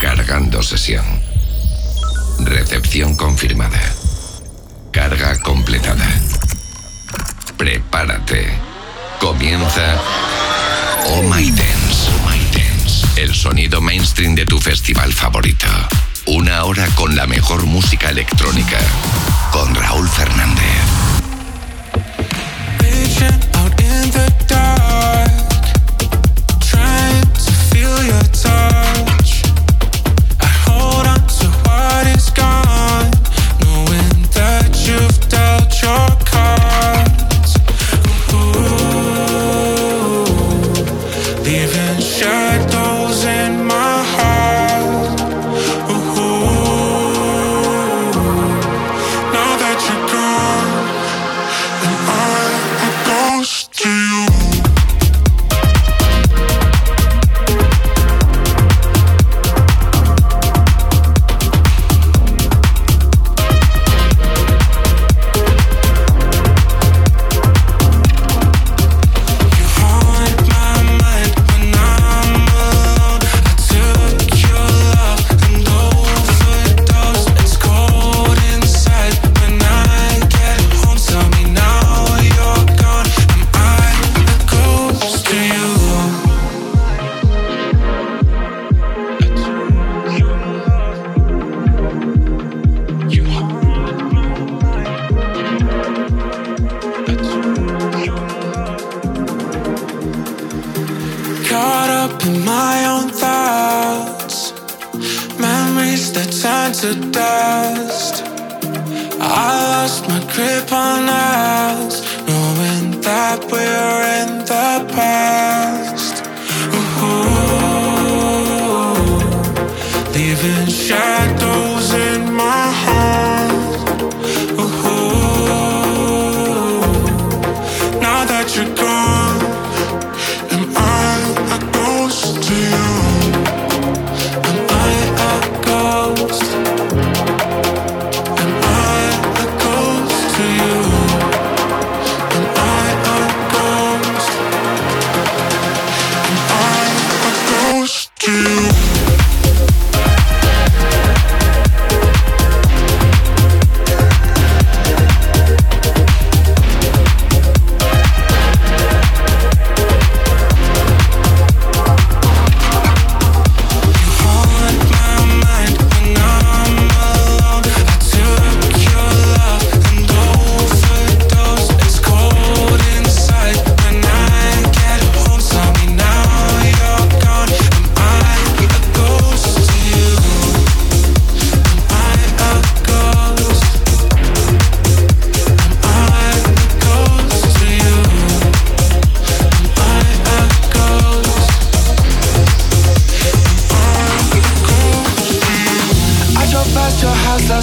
Cargando sesión. Recepción confirmada. Carga completada. Prepárate. Comienza Oh My Dance. Oh My Dance. El sonido mainstream de tu festival favorito. Una hora con la mejor música electrónica. Con Raúl Fernández.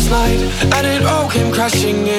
Comes on, I roll my eyes and sing along. Cause I never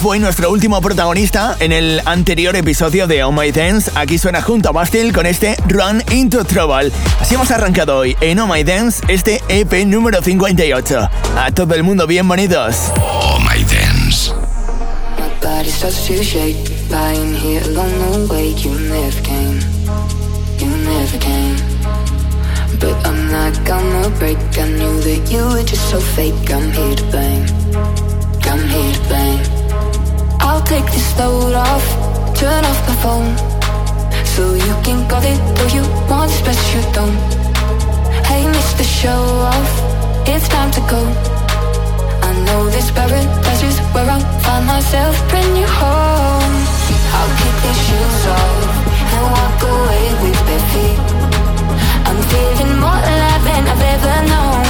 fue nuestro último protagonista en el anterior episodio de Oh My Dance. Aquí suena junto a Bastille con este Run Into Trouble. Así hemos arrancado hoy en Oh My Dance este EP número 58. A todo el mundo bienvenidos. Oh My Dance. But I'm not gonna break. I knew that you were just so fake. I'm here to blame. Here to. I'll take this load off, turn off my phone. So you can call it though you want, but you don't. Hey, Mr. Show Off, it's time to go. I know this paradise is where I find myself. Bring you home. I'll kick these shoes off and walk away with bare feet. I'm feeling more alive than I've ever known.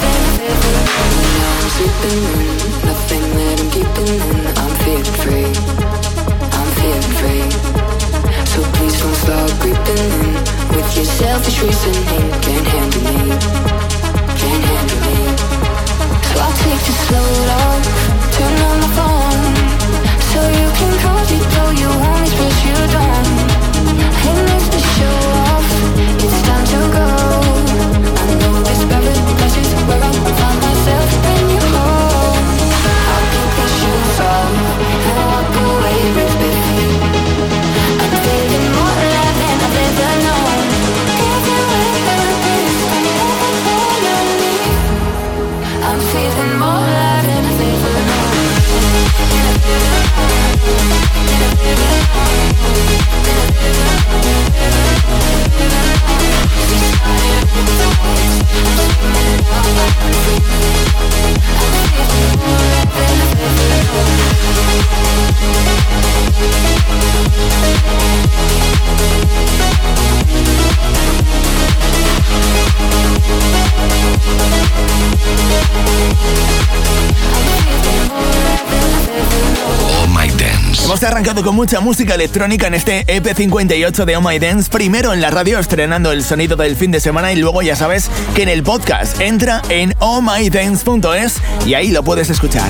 mucha música electrónica en este EP58 de Oh My Dance. Primero en la radio, estrenando el sonido del fin de semana, y luego ya sabes que en el podcast entra en ohmydance.es y ahí lo puedes escuchar.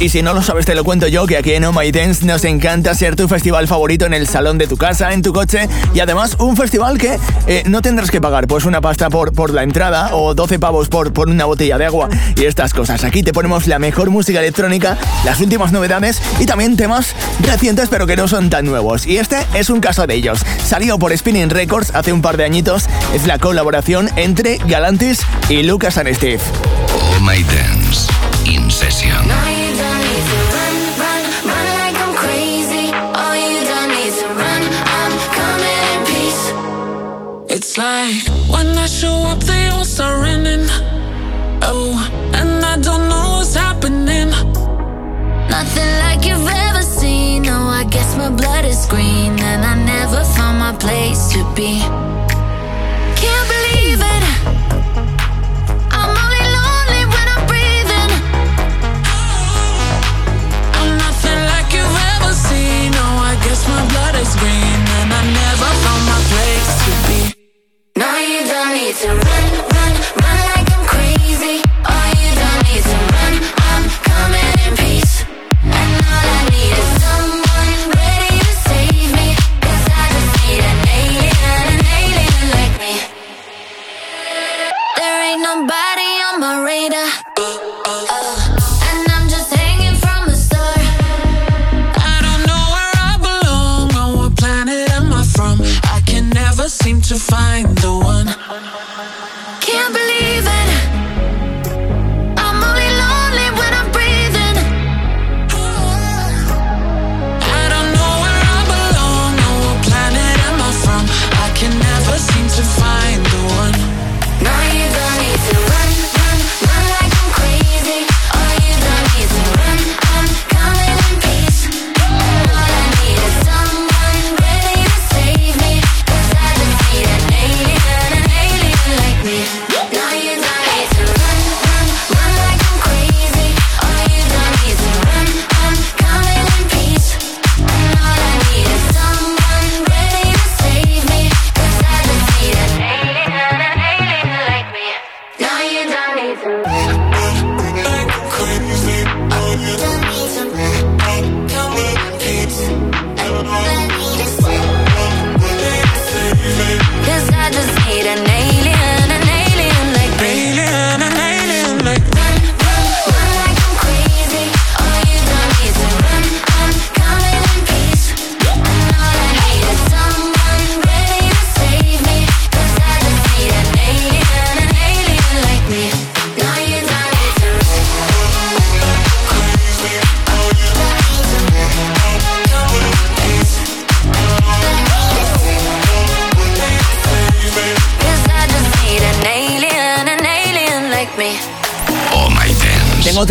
y si no lo sabes te lo cuento yo, que aquí en Oh My Dance nos encanta ser tu festival favorito en el salón de tu casa, en tu coche y además un festival que eh, no tendrás que pagar pues una pasta por, por la entrada o 12 pavos por, por una botella de agua y estas cosas. Aquí te ponemos la mejor música electrónica, las últimas novedades y también temas recientes pero que no son tan nuevos. Y este es un caso de ellos. Salió por Spinning Records hace un par de añitos, es la colaboración entre Galantis y Lucas and Steve. Oh My Dance, In Session. It's like when I show up, they all start running. Oh, and I don't know what's happening. Nothing like you've ever seen. No, I guess my blood is green, and I never found my place to be. Can't believe it. I'm only lonely when I'm breathing. I'm nothing like you've ever seen. No, I guess my blood is green, and I never found my place to be. No, you need to run, run, run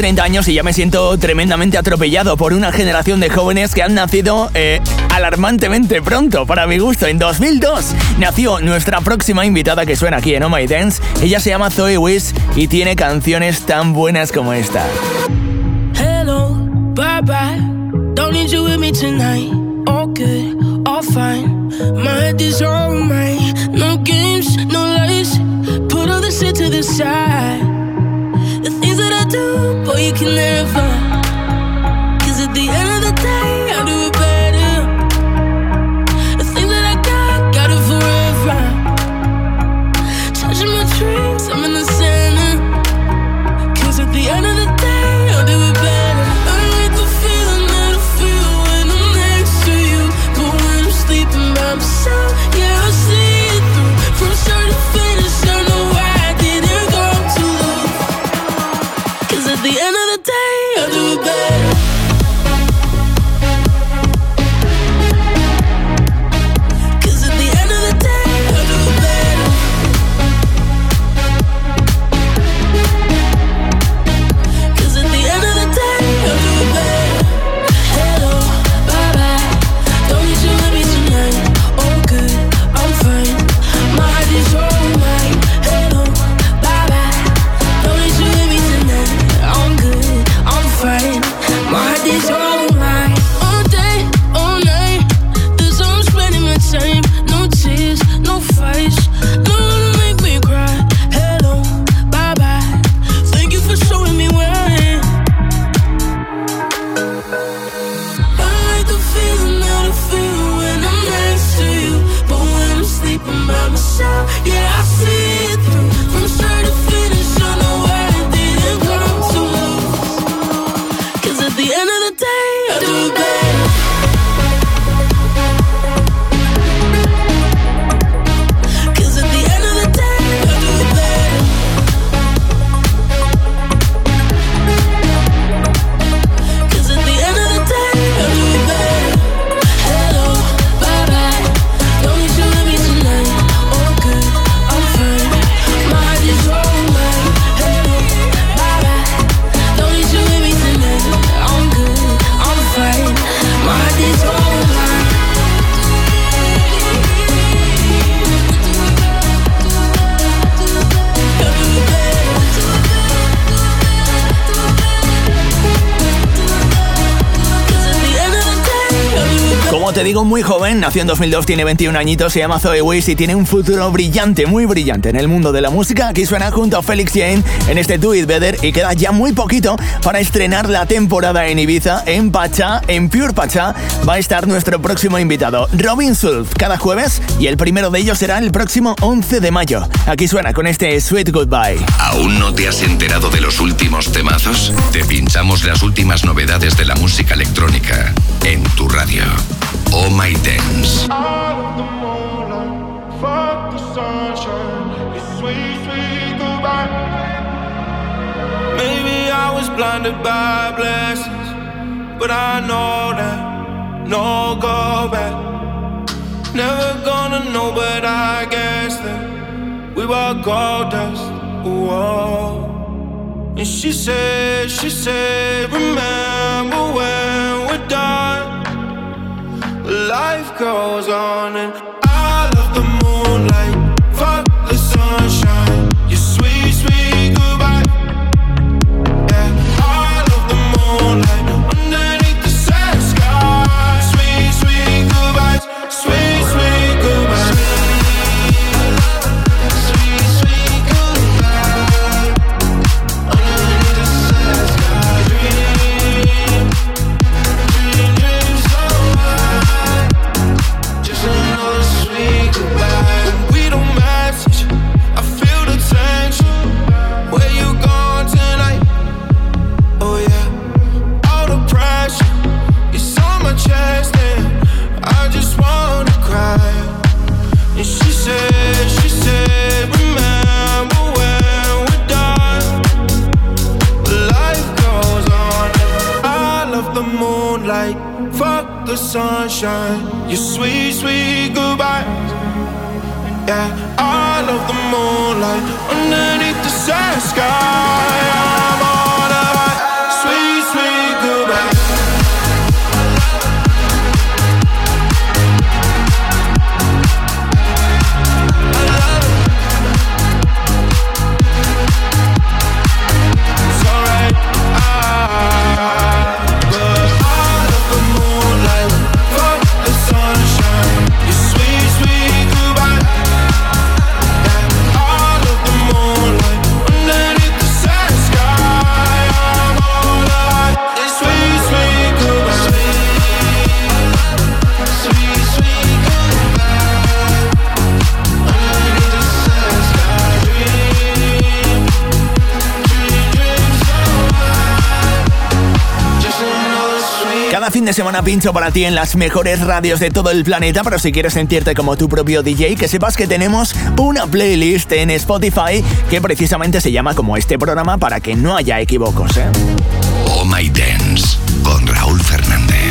30 años y ya me siento tremendamente atropellado por una generación de jóvenes que han nacido eh, alarmantemente pronto, para mi gusto. En 2002 nació nuestra próxima invitada que suena aquí en Oh My Dance. Ella se llama Zoe Wiss y tiene canciones tan buenas como esta. Hello, bye bye. Don't need you with me tonight. All good, all fine. My head is on mine. No games, no lies. Put all the shit to the side. you can never find Como te digo, muy joven, nació en 2002, tiene 21 añitos, se llama Zoe Weiss y tiene un futuro brillante, muy brillante en el mundo de la música. Aquí suena junto a Felix Jane en este Do It Better y queda ya muy poquito para estrenar la temporada en Ibiza, en Pachá, en Pure Pachá. Va a estar nuestro próximo invitado, Robin Sulf, cada jueves y el primero de ellos será el próximo 11 de mayo. Aquí suena con este Sweet Goodbye. ¿Aún no te has enterado de los últimos temazos? Te pinchamos las últimas novedades de la música electrónica en tu radio. All My Dance. Maybe I was blinded by blessings, but I know that no go back. Never gonna know, but I guess that we were gold dust. Whoa. And she said, she said, remember. life goes on and semana pincho para ti en las mejores radios de todo el planeta, pero si quieres sentirte como tu propio DJ, que sepas que tenemos una playlist en Spotify que precisamente se llama como este programa para que no haya equívocos. ¿eh? Oh My Dance con Raúl Fernández.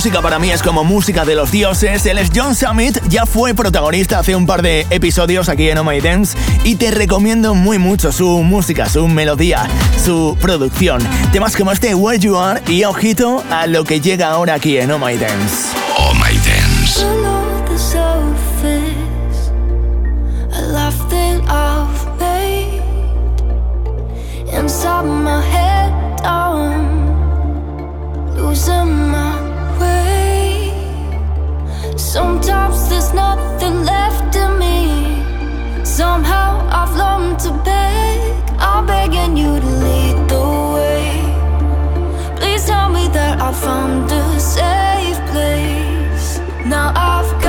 música para mí es como música de los dioses. Él es John Summit, ya fue protagonista hace un par de episodios aquí en Oh My Dance y te recomiendo muy mucho su música, su melodía, su producción. Temas como este Where You Are y ojito a lo que llega ahora aquí en Oh My Dance. Oh My Dance. Sometimes there's nothing left in me. Somehow I've learned to beg. I'm begging you to lead the way. Please tell me that I found a safe place. Now I've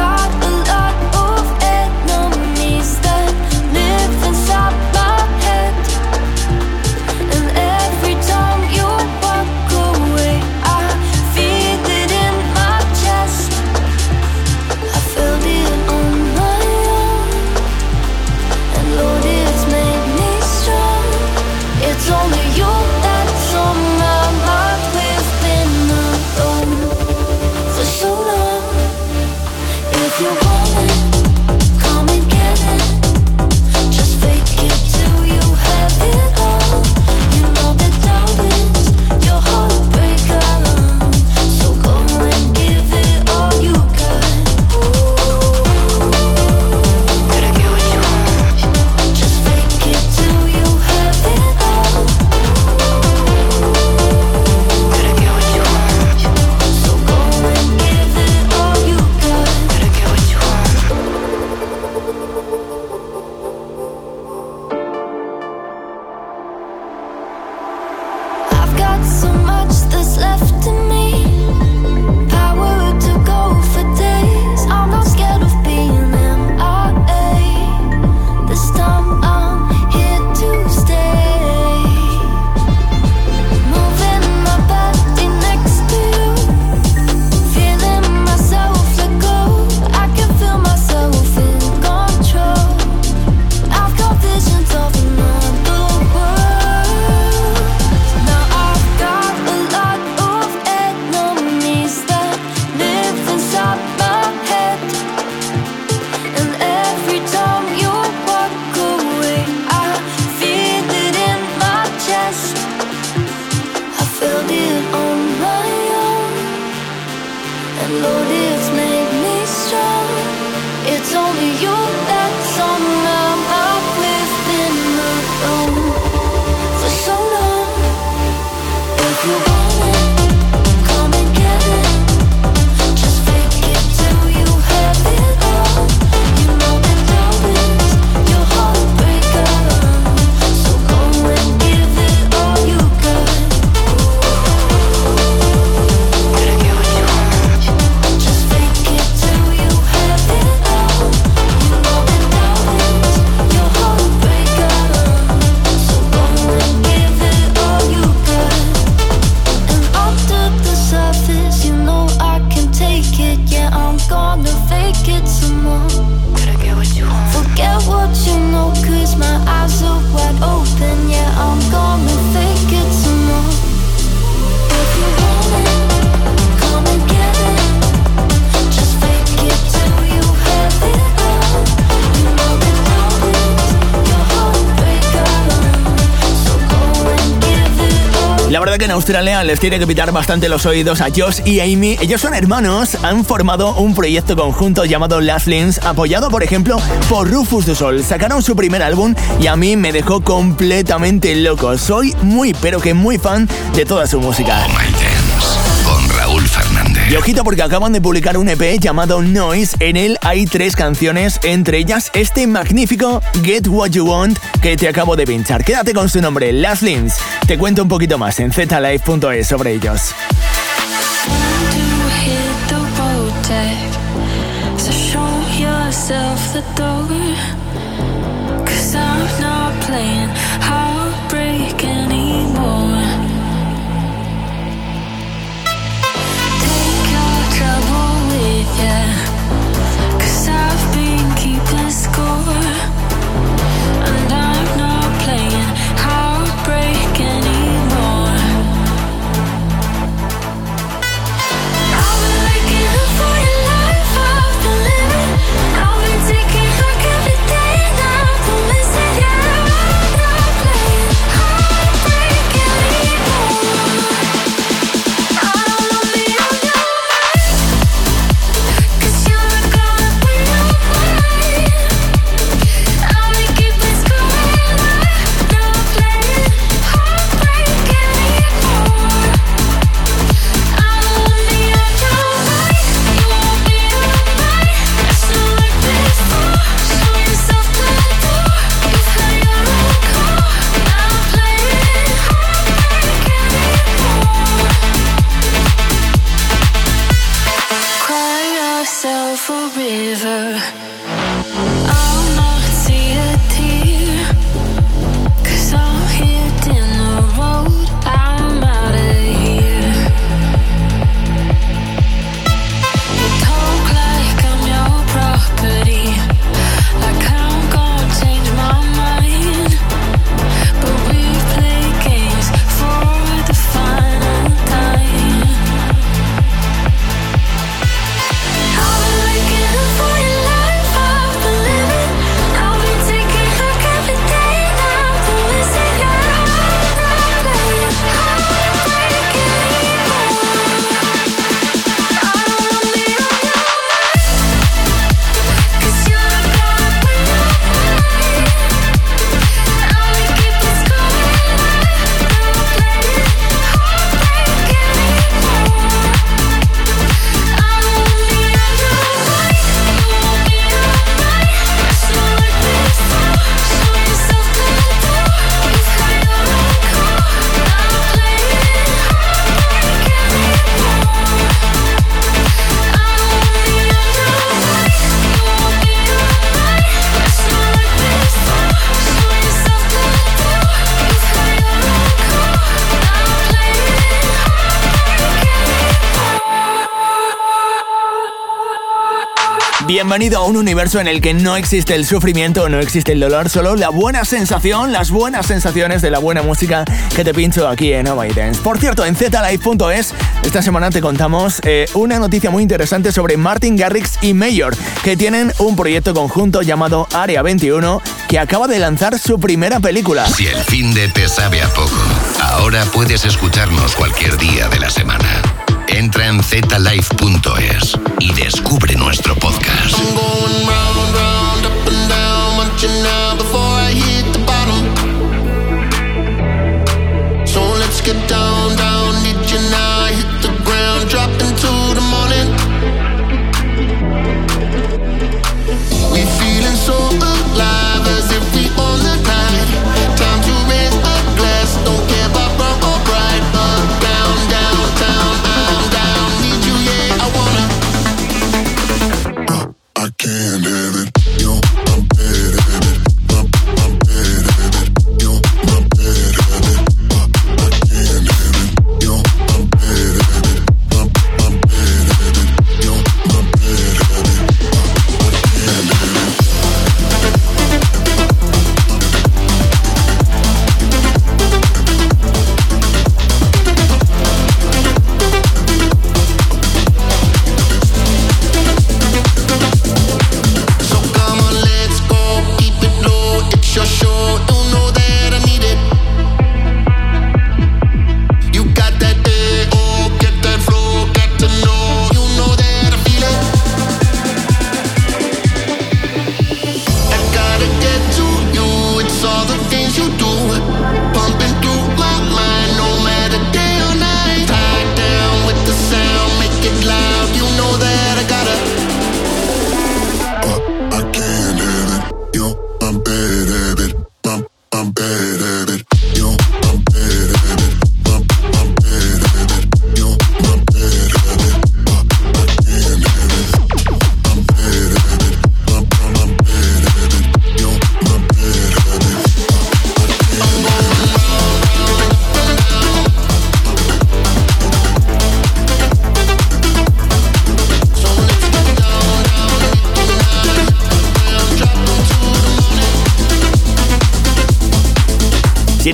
Australia les tiene que pitar bastante los oídos a Josh y Amy. Ellos son hermanos, han formado un proyecto conjunto llamado Last apoyado por ejemplo por Rufus du Sol. Sacaron su primer álbum y a mí me dejó completamente loco. Soy muy, pero que muy fan de toda su música. Y ojito porque acaban de publicar un EP llamado Noise. En él hay tres canciones, entre ellas este magnífico Get What You Want que te acabo de pinchar. Quédate con su nombre, Las Links. Te cuento un poquito más en zlife.es sobre ellos. Bienvenido a un universo en el que no existe el sufrimiento, no existe el dolor, solo la buena sensación, las buenas sensaciones de la buena música que te pincho aquí en My Dance. Por cierto, en zlive.es esta semana te contamos eh, una noticia muy interesante sobre Martin Garrix y Mayor, que tienen un proyecto conjunto llamado Área 21, que acaba de lanzar su primera película. Si el fin de te sabe a poco, ahora puedes escucharnos cualquier día de la semana. Entra en zlive.es y descubre nuestro podcast.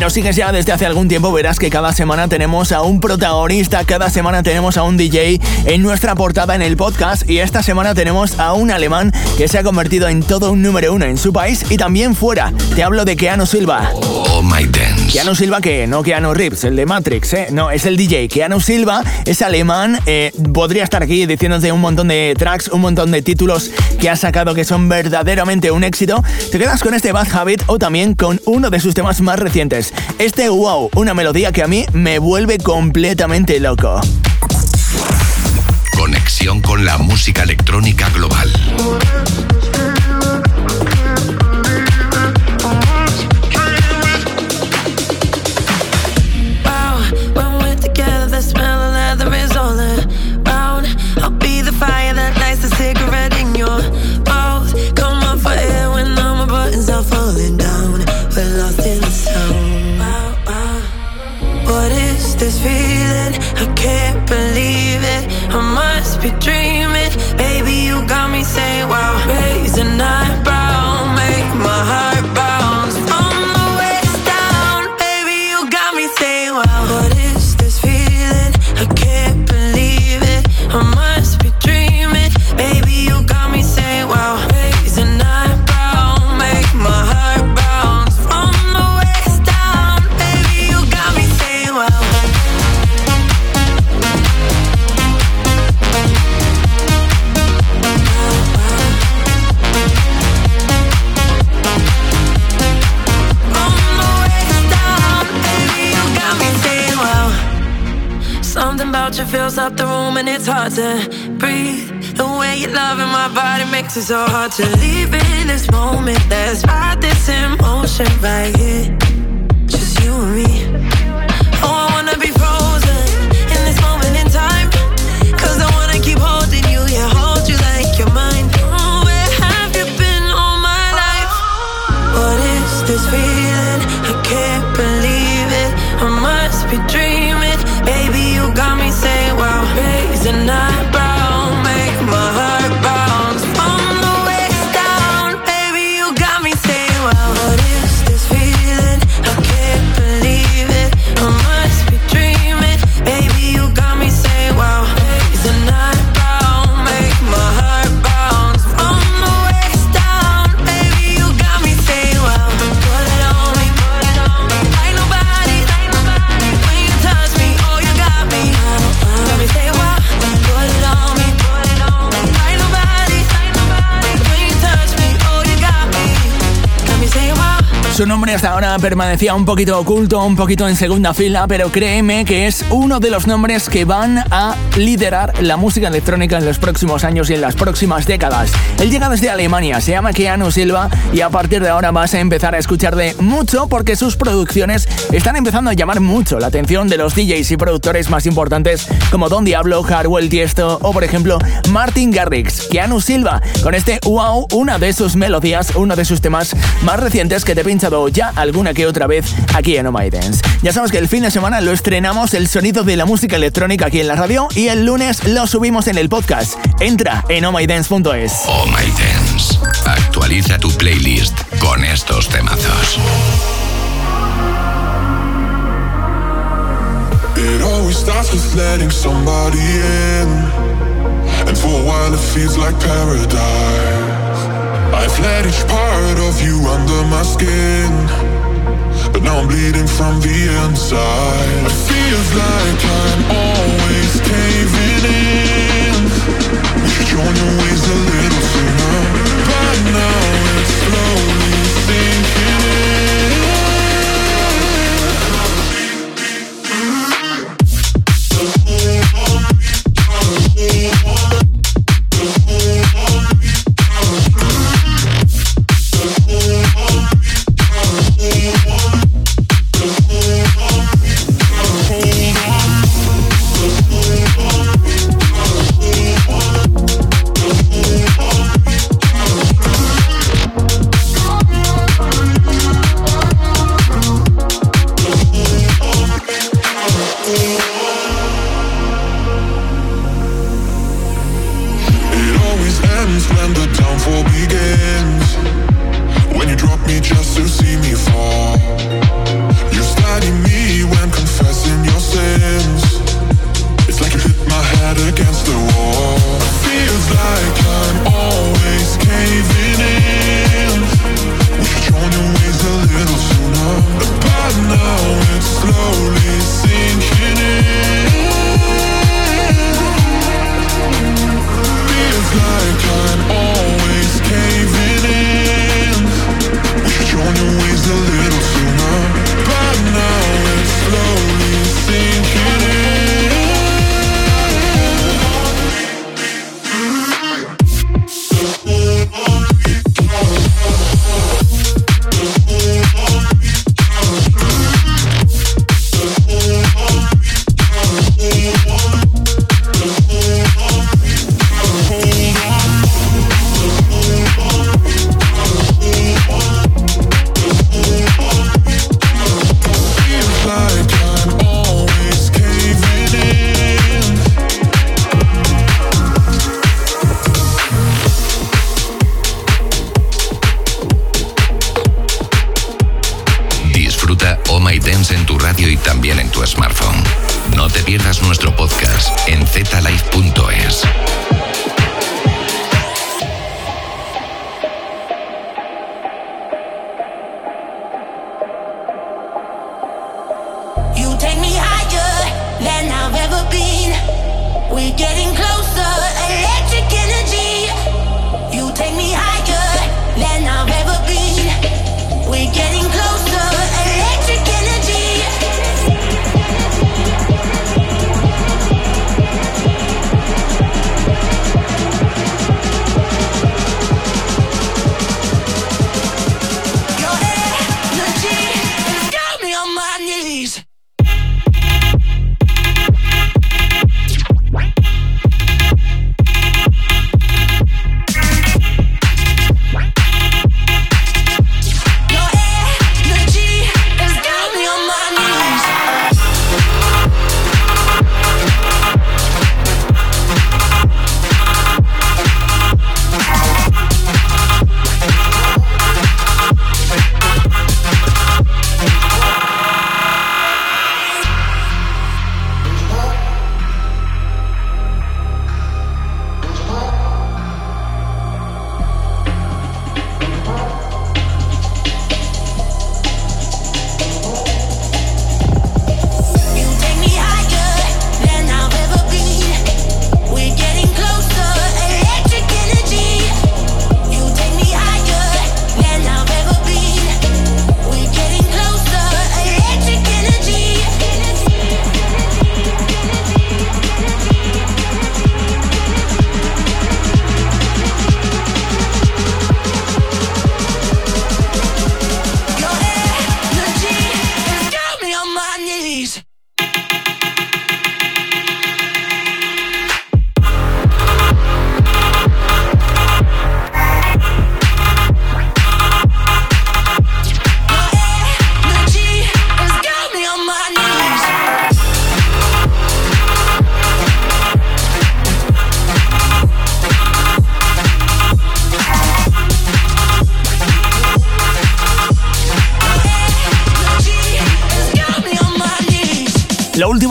Nos sigues ya desde hace algún tiempo verás que cada semana tenemos a un protagonista, cada semana tenemos a un DJ en nuestra portada en el podcast y esta semana tenemos a un alemán que se ha convertido en todo un número uno en su país y también fuera. Te hablo de Keanu Silva. Oh My Dance. Keanu Silva que no Keanu Reeves, el de Matrix, ¿eh? no, es el DJ. Keanu Silva es alemán, eh, podría estar aquí diciéndote un montón de tracks, un montón de títulos que ha sacado que son verdaderamente un éxito. Te quedas con este Bad Habit o también con uno de sus temas más recientes. Este Wow, una melodía que a mí me vuelve completamente loco. Conexión con la música electrónica global. Body makes it so hard to Su nombre hasta ahora permanecía un poquito oculto, un poquito en segunda fila, pero créeme que es uno de los nombres que van a liderar la música electrónica en los próximos años y en las próximas décadas. Él llega desde Alemania, se llama Keanu Silva y a partir de ahora vas a empezar a escucharle mucho porque sus producciones están empezando a llamar mucho la atención de los DJs y productores más importantes como Don Diablo, Hardwell Tiesto o por ejemplo Martin Garrix. Keanu Silva con este Wow, una de sus melodías, uno de sus temas más recientes que te he ya alguna que otra vez aquí en Oh My Dance. Ya sabes que el fin de semana lo estrenamos el sonido de la música electrónica aquí en la radio y el lunes lo subimos en el podcast. Entra en ohmydance.es. Oh My Dance. Actualiza tu playlist con estos temazos. It always starts with letting somebody in. And for a while it feels like paradise. I've let each part of you under my skin. But now I'm bleeding from the inside. It feels like I'm always caving in. We should join your ways a little sooner. But now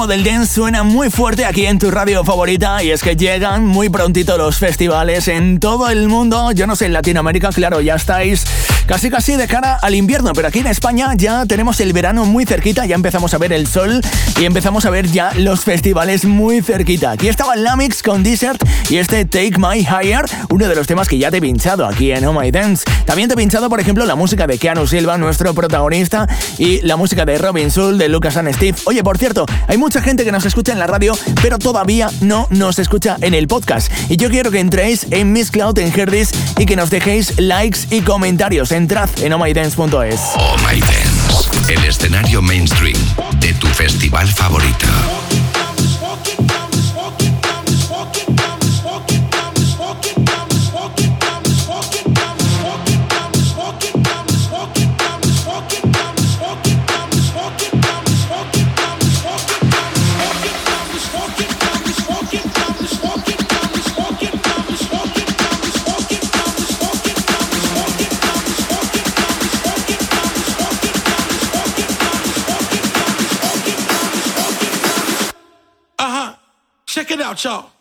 del dance suena muy fuerte aquí en tu radio favorita y es que llegan muy prontito los festivales en todo el mundo. Yo no sé, en Latinoamérica, claro, ya estáis casi casi de cara al invierno, pero aquí en España ya tenemos el verano muy cerquita, ya empezamos a ver el sol y empezamos a ver ya los festivales muy cerquita. Aquí estaba Lamix con Desert y este Take My Higher, uno de los temas que ya te he pinchado aquí en Oh My Dance. También te he pinchado, por ejemplo, la música de Keanu Silva, nuestro protagonista, y la música de Robin Soul, de Lucas and Steve. Oye, por cierto, hay mucha gente que nos escucha en la radio, pero todavía no nos escucha en el podcast. Y yo quiero que entréis en Miss Cloud en Herdis y que nos dejéis likes y comentarios. Entrad en omydance.es. Oh el escenario mainstream de tu festival favorito. Y'all.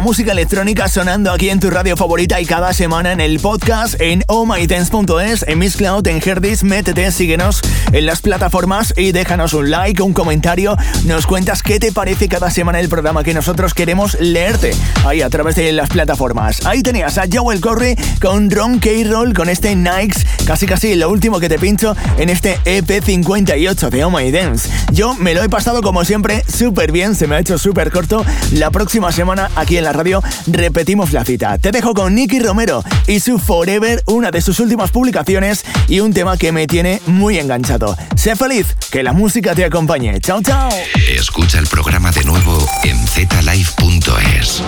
Música electrónica sonando aquí en tu radio favorita y cada semana en el podcast en ohmydance.es, en Miss Cloud, en Herdis, métete, síguenos en las plataformas y déjanos un like, un comentario, nos cuentas qué te parece cada semana el programa que nosotros queremos leerte ahí a través de las plataformas. Ahí tenías a Joel Corry con Ron K-Roll con este Nikes, casi casi lo último que te pincho en este EP 58 de Oh Dance. Yo me lo he pasado como siempre súper bien, se me ha hecho súper corto. La próxima semana aquí en la radio repetimos la cita. Te dejo con Nicky Romero y su Forever, una de sus últimas publicaciones y un tema que me tiene muy enganchado. Sé feliz, que la música te acompañe. Chao, chao. Escucha el programa de nuevo en zlive.es.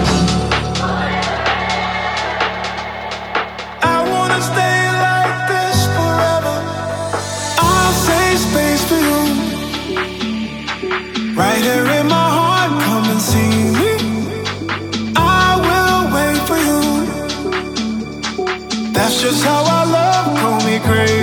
just how I love, call me crazy.